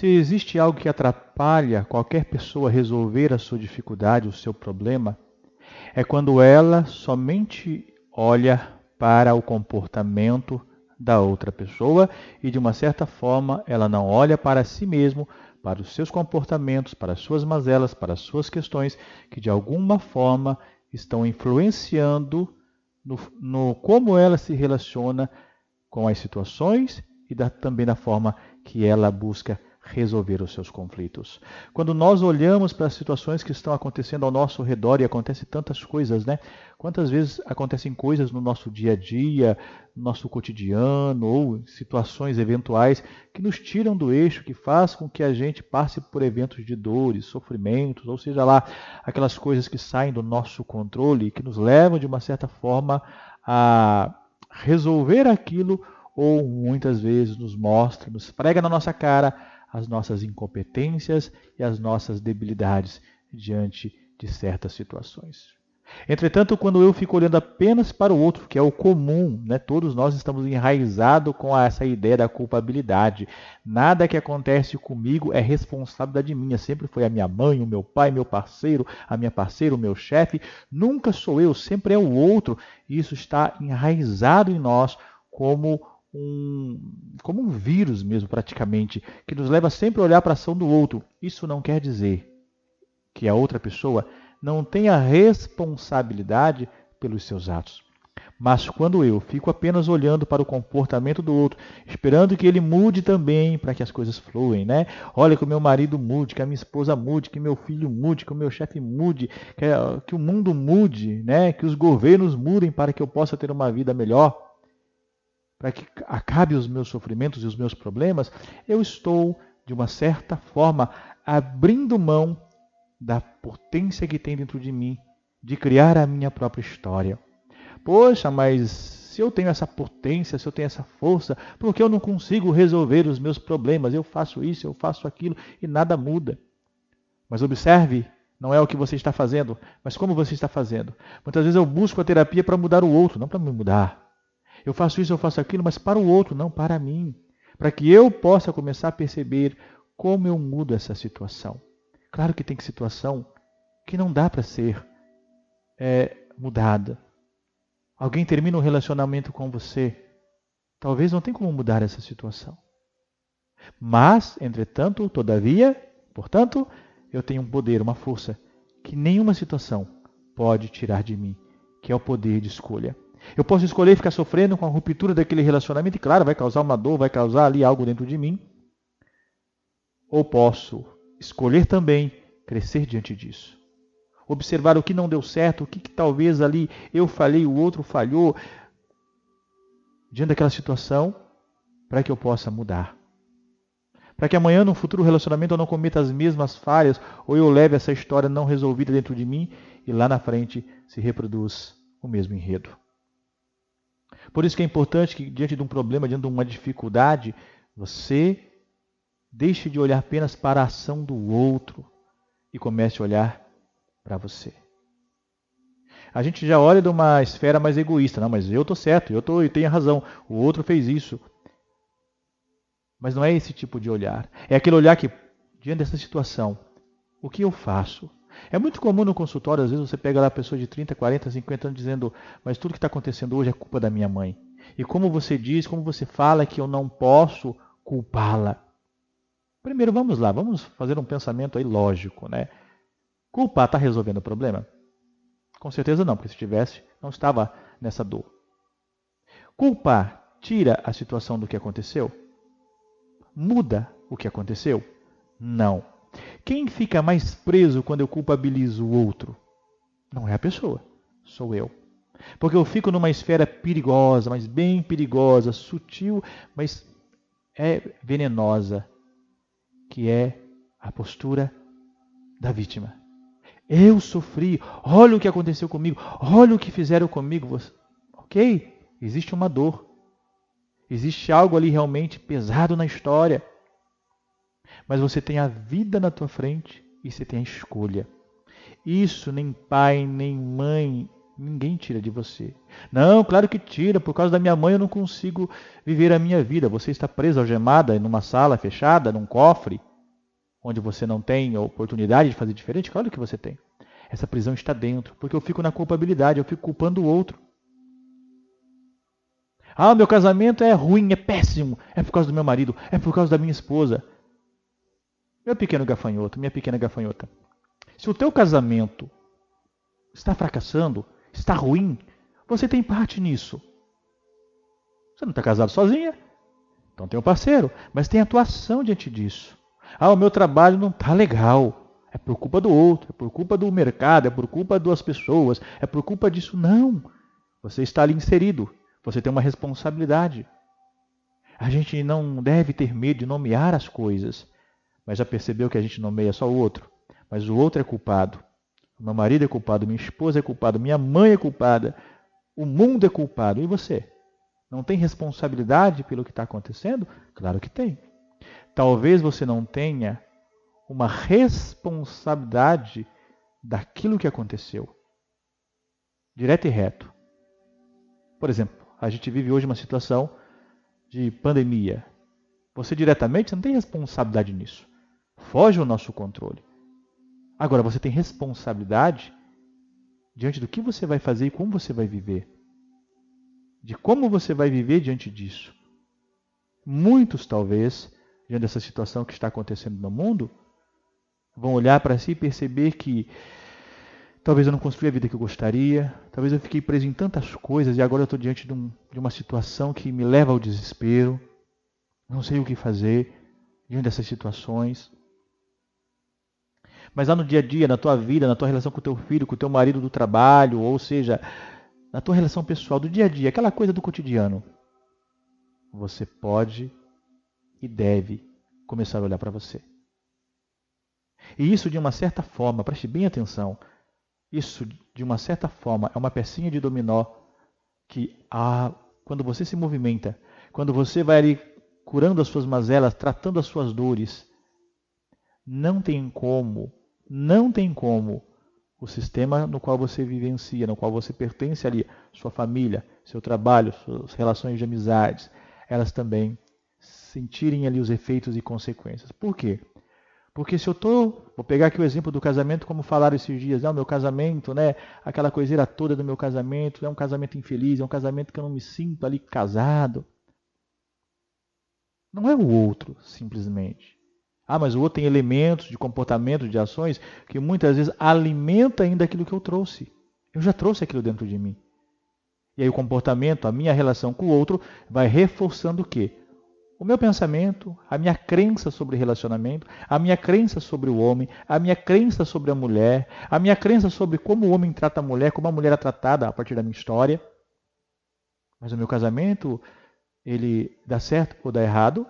Se existe algo que atrapalha qualquer pessoa resolver a sua dificuldade, o seu problema, é quando ela somente olha para o comportamento da outra pessoa e, de uma certa forma, ela não olha para si mesmo, para os seus comportamentos, para as suas mazelas, para as suas questões, que de alguma forma estão influenciando no, no como ela se relaciona com as situações e da, também na forma que ela busca resolver os seus conflitos. Quando nós olhamos para as situações que estão acontecendo ao nosso redor e acontecem tantas coisas, né? Quantas vezes acontecem coisas no nosso dia a dia, no nosso cotidiano ou situações eventuais que nos tiram do eixo, que faz com que a gente passe por eventos de dores, sofrimentos, ou seja lá, aquelas coisas que saem do nosso controle e que nos levam de uma certa forma a resolver aquilo ou muitas vezes nos mostra, nos prega na nossa cara as nossas incompetências e as nossas debilidades diante de certas situações. Entretanto, quando eu fico olhando apenas para o outro, que é o comum, né? todos nós estamos enraizados com essa ideia da culpabilidade. Nada que acontece comigo é responsabilidade minha. Sempre foi a minha mãe, o meu pai, meu parceiro, a minha parceira, o meu chefe. Nunca sou eu, sempre é o outro. E isso está enraizado em nós como um, como um vírus mesmo, praticamente, que nos leva sempre a olhar para a ação do outro. Isso não quer dizer que a outra pessoa não tenha responsabilidade pelos seus atos. Mas quando eu fico apenas olhando para o comportamento do outro, esperando que ele mude também para que as coisas fluem, né? Olha que o meu marido mude, que a minha esposa mude, que meu filho mude, que o meu chefe mude, que, que o mundo mude, né? Que os governos mudem para que eu possa ter uma vida melhor para que acabe os meus sofrimentos e os meus problemas, eu estou, de uma certa forma, abrindo mão da potência que tem dentro de mim de criar a minha própria história. Poxa, mas se eu tenho essa potência, se eu tenho essa força, por que eu não consigo resolver os meus problemas? Eu faço isso, eu faço aquilo e nada muda. Mas observe, não é o que você está fazendo, mas como você está fazendo. Muitas vezes eu busco a terapia para mudar o outro, não para me mudar. Eu faço isso, eu faço aquilo, mas para o outro, não para mim. Para que eu possa começar a perceber como eu mudo essa situação. Claro que tem situação que não dá para ser é, mudada. Alguém termina um relacionamento com você, talvez não tenha como mudar essa situação. Mas, entretanto, todavia, portanto, eu tenho um poder, uma força que nenhuma situação pode tirar de mim, que é o poder de escolha. Eu posso escolher ficar sofrendo com a ruptura daquele relacionamento, e claro, vai causar uma dor, vai causar ali algo dentro de mim. Ou posso escolher também crescer diante disso. Observar o que não deu certo, o que, que talvez ali eu falhei, o outro falhou, diante daquela situação, para que eu possa mudar. Para que amanhã, no futuro relacionamento, eu não cometa as mesmas falhas, ou eu leve essa história não resolvida dentro de mim e lá na frente se reproduz o mesmo enredo. Por isso que é importante que, diante de um problema, diante de uma dificuldade, você deixe de olhar apenas para a ação do outro e comece a olhar para você. A gente já olha de uma esfera mais egoísta, não, mas eu estou certo, eu, tô, eu tenho razão, o outro fez isso. Mas não é esse tipo de olhar. É aquele olhar que, diante dessa situação, o que eu faço? É muito comum no consultório, às vezes você pega lá a pessoa de 30, 40, 50 anos dizendo, mas tudo que está acontecendo hoje é culpa da minha mãe. E como você diz, como você fala que eu não posso culpá-la. Primeiro, vamos lá, vamos fazer um pensamento aí lógico, né? Culpar está resolvendo o problema? Com certeza não, porque se tivesse, não estava nessa dor. Culpar tira a situação do que aconteceu? Muda o que aconteceu? Não. Quem fica mais preso quando eu culpabilizo o outro? Não é a pessoa, sou eu. Porque eu fico numa esfera perigosa, mas bem perigosa, sutil, mas é venenosa, que é a postura da vítima. Eu sofri, olha o que aconteceu comigo, olha o que fizeram comigo. Ok, existe uma dor, existe algo ali realmente pesado na história mas você tem a vida na tua frente e você tem a escolha. Isso nem pai, nem mãe, ninguém tira de você. Não, claro que tira, por causa da minha mãe eu não consigo viver a minha vida. Você está presa, algemada, numa sala fechada, num cofre. onde você não tem a oportunidade de fazer diferente? Claro que você tem. Essa prisão está dentro, porque eu fico na culpabilidade, eu fico culpando o outro. Ah, meu casamento é ruim, é péssimo, é por causa do meu marido, é por causa da minha esposa. Meu pequeno gafanhoto, minha pequena gafanhota. Se o teu casamento está fracassando, está ruim, você tem parte nisso. Você não está casado sozinha, então tem um parceiro, mas tem atuação diante disso. Ah, o meu trabalho não está legal. É por culpa do outro, é por culpa do mercado, é por culpa das pessoas, é por culpa disso. Não. Você está ali inserido. Você tem uma responsabilidade. A gente não deve ter medo de nomear as coisas. Mas já percebeu que a gente nomeia só o outro? Mas o outro é culpado. Meu marido é culpado, minha esposa é culpada, minha mãe é culpada, o mundo é culpado. E você? Não tem responsabilidade pelo que está acontecendo? Claro que tem. Talvez você não tenha uma responsabilidade daquilo que aconteceu. Direto e reto. Por exemplo, a gente vive hoje uma situação de pandemia. Você diretamente não tem responsabilidade nisso. Foge ao nosso controle. Agora, você tem responsabilidade diante do que você vai fazer e como você vai viver de como você vai viver diante disso. Muitos, talvez, diante dessa situação que está acontecendo no mundo, vão olhar para si e perceber que talvez eu não construí a vida que eu gostaria, talvez eu fiquei preso em tantas coisas e agora eu estou diante de, um, de uma situação que me leva ao desespero, não sei o que fazer diante dessas situações. Mas lá no dia a dia, na tua vida, na tua relação com o teu filho, com o teu marido do trabalho, ou seja, na tua relação pessoal, do dia a dia, aquela coisa do cotidiano, você pode e deve começar a olhar para você. E isso, de uma certa forma, preste bem atenção, isso, de uma certa forma, é uma pecinha de dominó que, ah, quando você se movimenta, quando você vai ali curando as suas mazelas, tratando as suas dores, não tem como, não tem como o sistema no qual você vivencia, no qual você pertence ali, sua família, seu trabalho, suas relações de amizades, elas também sentirem ali os efeitos e consequências. Por quê? Porque se eu estou, vou pegar aqui o exemplo do casamento, como falaram esses dias, ah, meu casamento, né, aquela coiseira toda do meu casamento, é um casamento infeliz, é um casamento que eu não me sinto ali casado. Não é o outro, simplesmente. Ah, mas o outro tem elementos de comportamento, de ações, que muitas vezes alimenta ainda aquilo que eu trouxe. Eu já trouxe aquilo dentro de mim. E aí o comportamento, a minha relação com o outro, vai reforçando o quê? O meu pensamento, a minha crença sobre relacionamento, a minha crença sobre o homem, a minha crença sobre a mulher, a minha crença sobre como o homem trata a mulher, como a mulher é tratada a partir da minha história. Mas o meu casamento, ele dá certo ou dá errado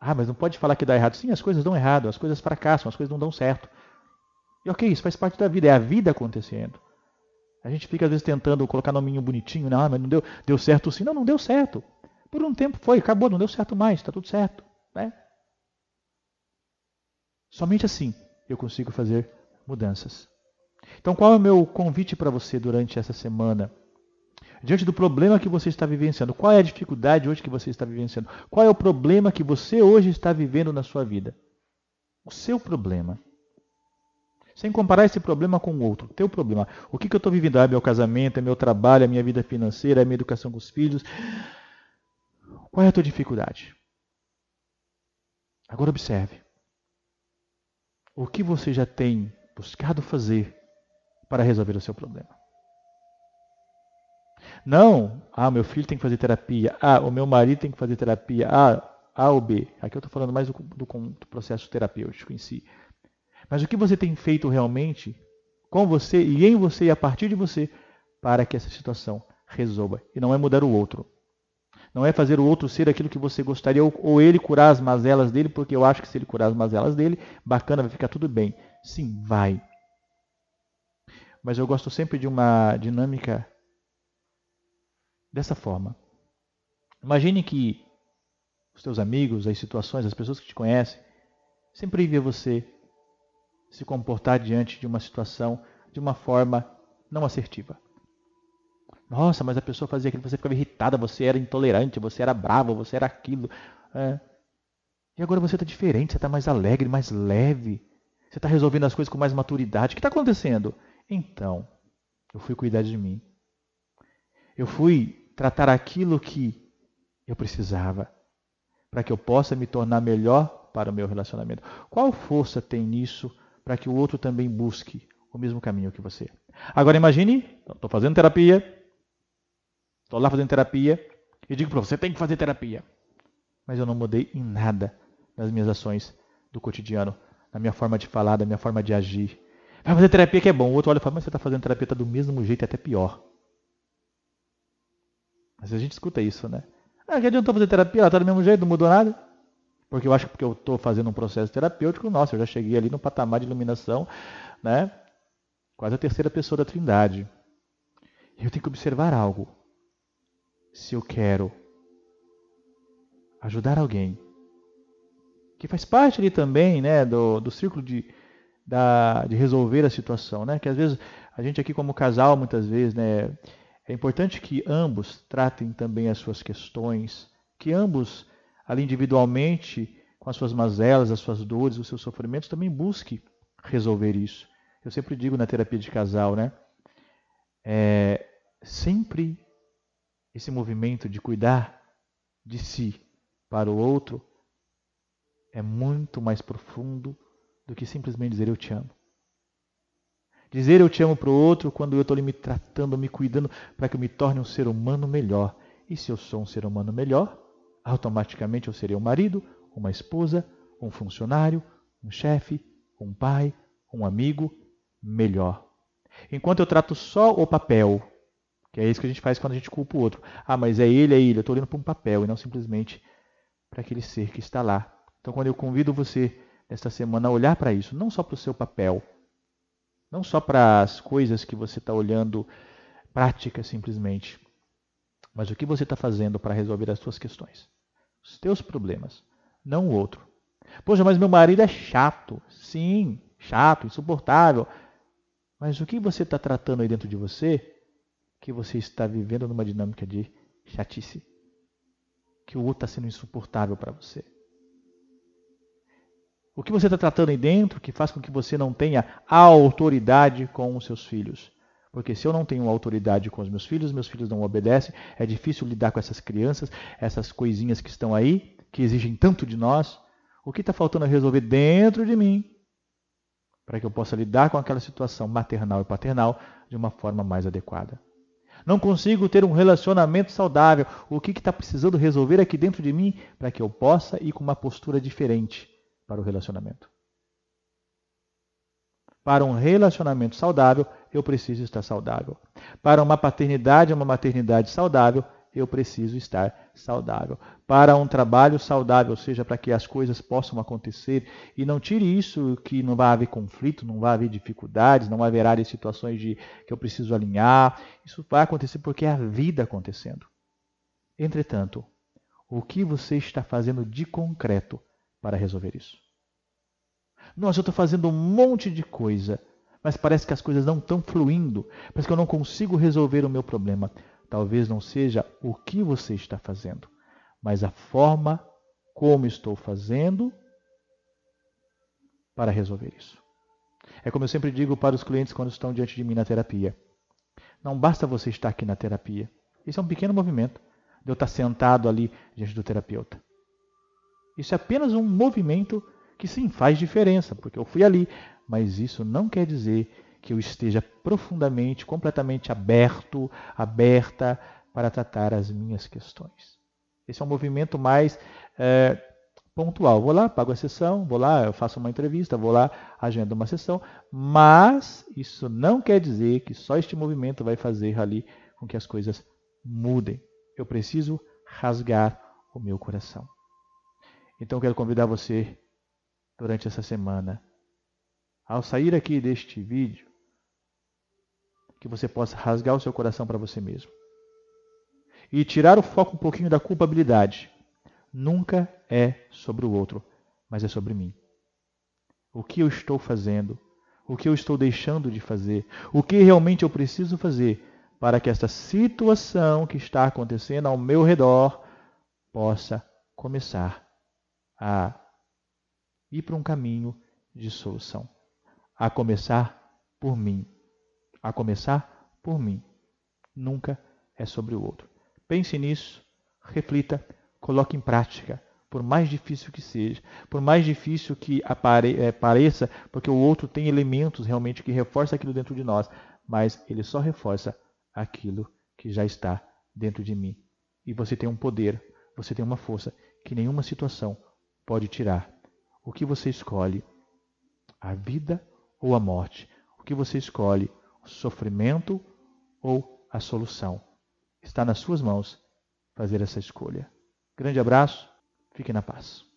ah, mas não pode falar que dá errado. Sim, as coisas dão errado, as coisas fracassam, as coisas não dão certo. E ok, isso faz parte da vida, é a vida acontecendo. A gente fica às vezes tentando colocar nominho bonitinho, não, mas não deu, deu certo sim. Não, não deu certo. Por um tempo foi, acabou, não deu certo mais, está tudo certo. Né? Somente assim eu consigo fazer mudanças. Então, qual é o meu convite para você durante essa semana? Diante do problema que você está vivenciando. Qual é a dificuldade hoje que você está vivenciando? Qual é o problema que você hoje está vivendo na sua vida? O seu problema. Sem comparar esse problema com o outro, teu problema. O que, que eu estou vivendo? Ah, meu casamento, é meu trabalho, é minha vida financeira, é minha educação com os filhos. Qual é a tua dificuldade? Agora observe. O que você já tem buscado fazer para resolver o seu problema? Não, ah, meu filho tem que fazer terapia. Ah, o meu marido tem que fazer terapia. Ah, A ou B. Aqui eu estou falando mais do, do, do processo terapêutico em si. Mas o que você tem feito realmente com você e em você e a partir de você para que essa situação resolva? E não é mudar o outro. Não é fazer o outro ser aquilo que você gostaria, ou, ou, ele curar as mazelas dele, porque eu acho que se ele curar as mazelas dele, bacana, vai ficar tudo bem. Sim, vai. Mas eu gosto sempre de uma dinâmica dessa forma. Imagine que os teus amigos, as situações, as pessoas que te conhecem, sempre vê você se comportar diante de uma situação de uma forma não assertiva. Nossa, mas a pessoa fazia aquilo, você ficava irritada, você era intolerante, você era bravo, você era aquilo. É. E agora você está diferente, você está mais alegre, mais leve. Você está resolvendo as coisas com mais maturidade. O que está acontecendo? Então, eu fui cuidar de mim. Eu fui tratar aquilo que eu precisava para que eu possa me tornar melhor para o meu relacionamento. Qual força tem nisso para que o outro também busque o mesmo caminho que você? Agora imagine, estou fazendo terapia, estou lá fazendo terapia e digo para você, tem que fazer terapia. Mas eu não mudei em nada nas minhas ações do cotidiano, na minha forma de falar, da minha forma de agir. Vai fazer terapia que é bom. O outro olha e fala, mas você está fazendo terapia tá do mesmo jeito até pior. Mas a gente escuta isso, né? Ah, que adiantou fazer terapia? Ela está do mesmo jeito, não mudou nada. Porque eu acho que porque eu estou fazendo um processo terapêutico, nossa, eu já cheguei ali no patamar de iluminação, né? Quase a terceira pessoa da trindade. Eu tenho que observar algo. Se eu quero ajudar alguém, que faz parte ali também né, do, do círculo de, da, de resolver a situação. Né? Que às vezes a gente aqui como casal, muitas vezes, né, é importante que ambos tratem também as suas questões, que ambos, ali individualmente, com as suas mazelas, as suas dores, os seus sofrimentos, também busque resolver isso. Eu sempre digo na terapia de casal, né? É, sempre esse movimento de cuidar de si para o outro é muito mais profundo do que simplesmente dizer eu te amo. Dizer eu te amo para o outro quando eu estou me tratando, me cuidando para que eu me torne um ser humano melhor. E se eu sou um ser humano melhor, automaticamente eu serei um marido, uma esposa, um funcionário, um chefe, um pai, um amigo melhor. Enquanto eu trato só o papel, que é isso que a gente faz quando a gente culpa o outro. Ah, mas é ele, é ele. Eu estou olhando para um papel e não simplesmente para aquele ser que está lá então, quando eu convido você esta semana a olhar para isso, não só para o seu papel, não só para as coisas que você está olhando práticas simplesmente, mas o que você está fazendo para resolver as suas questões, os teus problemas, não o outro. Poxa, mas meu marido é chato. Sim, chato, insuportável. Mas o que você está tratando aí dentro de você que você está vivendo numa dinâmica de chatice? Que o outro está sendo insuportável para você? O que você está tratando aí dentro que faz com que você não tenha autoridade com os seus filhos? Porque se eu não tenho autoridade com os meus filhos, meus filhos não obedecem, é difícil lidar com essas crianças, essas coisinhas que estão aí, que exigem tanto de nós. O que está faltando a resolver dentro de mim para que eu possa lidar com aquela situação maternal e paternal de uma forma mais adequada? Não consigo ter um relacionamento saudável. O que está precisando resolver aqui dentro de mim para que eu possa ir com uma postura diferente? Para o relacionamento. Para um relacionamento saudável, eu preciso estar saudável. Para uma paternidade, uma maternidade saudável, eu preciso estar saudável. Para um trabalho saudável, ou seja, para que as coisas possam acontecer e não tire isso que não vai haver conflito, não vai haver dificuldades, não haverá situações de que eu preciso alinhar. Isso vai acontecer porque é a vida acontecendo. Entretanto, o que você está fazendo de concreto para resolver isso. Nossa, eu estou fazendo um monte de coisa, mas parece que as coisas não estão fluindo, parece que eu não consigo resolver o meu problema. Talvez não seja o que você está fazendo, mas a forma como estou fazendo para resolver isso. É como eu sempre digo para os clientes quando estão diante de mim na terapia. Não basta você estar aqui na terapia. Isso é um pequeno movimento de eu estar sentado ali diante do terapeuta. Isso é apenas um movimento que sim faz diferença, porque eu fui ali, mas isso não quer dizer que eu esteja profundamente, completamente aberto, aberta para tratar as minhas questões. Esse é um movimento mais é, pontual. Vou lá, pago a sessão, vou lá, faço uma entrevista, vou lá, agendo uma sessão, mas isso não quer dizer que só este movimento vai fazer ali com que as coisas mudem. Eu preciso rasgar o meu coração. Então quero convidar você durante essa semana, ao sair aqui deste vídeo, que você possa rasgar o seu coração para você mesmo e tirar o foco um pouquinho da culpabilidade. Nunca é sobre o outro, mas é sobre mim. O que eu estou fazendo? O que eu estou deixando de fazer? O que realmente eu preciso fazer para que esta situação que está acontecendo ao meu redor possa começar a ir para um caminho de solução. A começar por mim. A começar por mim. Nunca é sobre o outro. Pense nisso, reflita, coloque em prática, por mais difícil que seja, por mais difícil que é, pareça, porque o outro tem elementos realmente que reforçam aquilo dentro de nós, mas ele só reforça aquilo que já está dentro de mim. E você tem um poder, você tem uma força que nenhuma situação pode tirar. O que você escolhe? A vida ou a morte? O que você escolhe? O sofrimento ou a solução? Está nas suas mãos fazer essa escolha. Grande abraço, fique na paz.